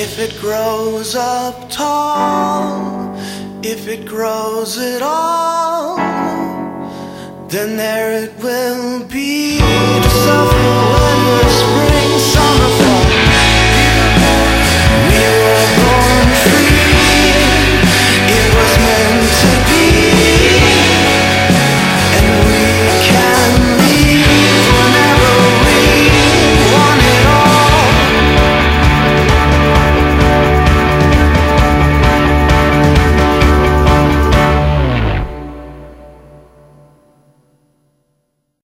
If it grows up tall, if it grows at all, then there it will be.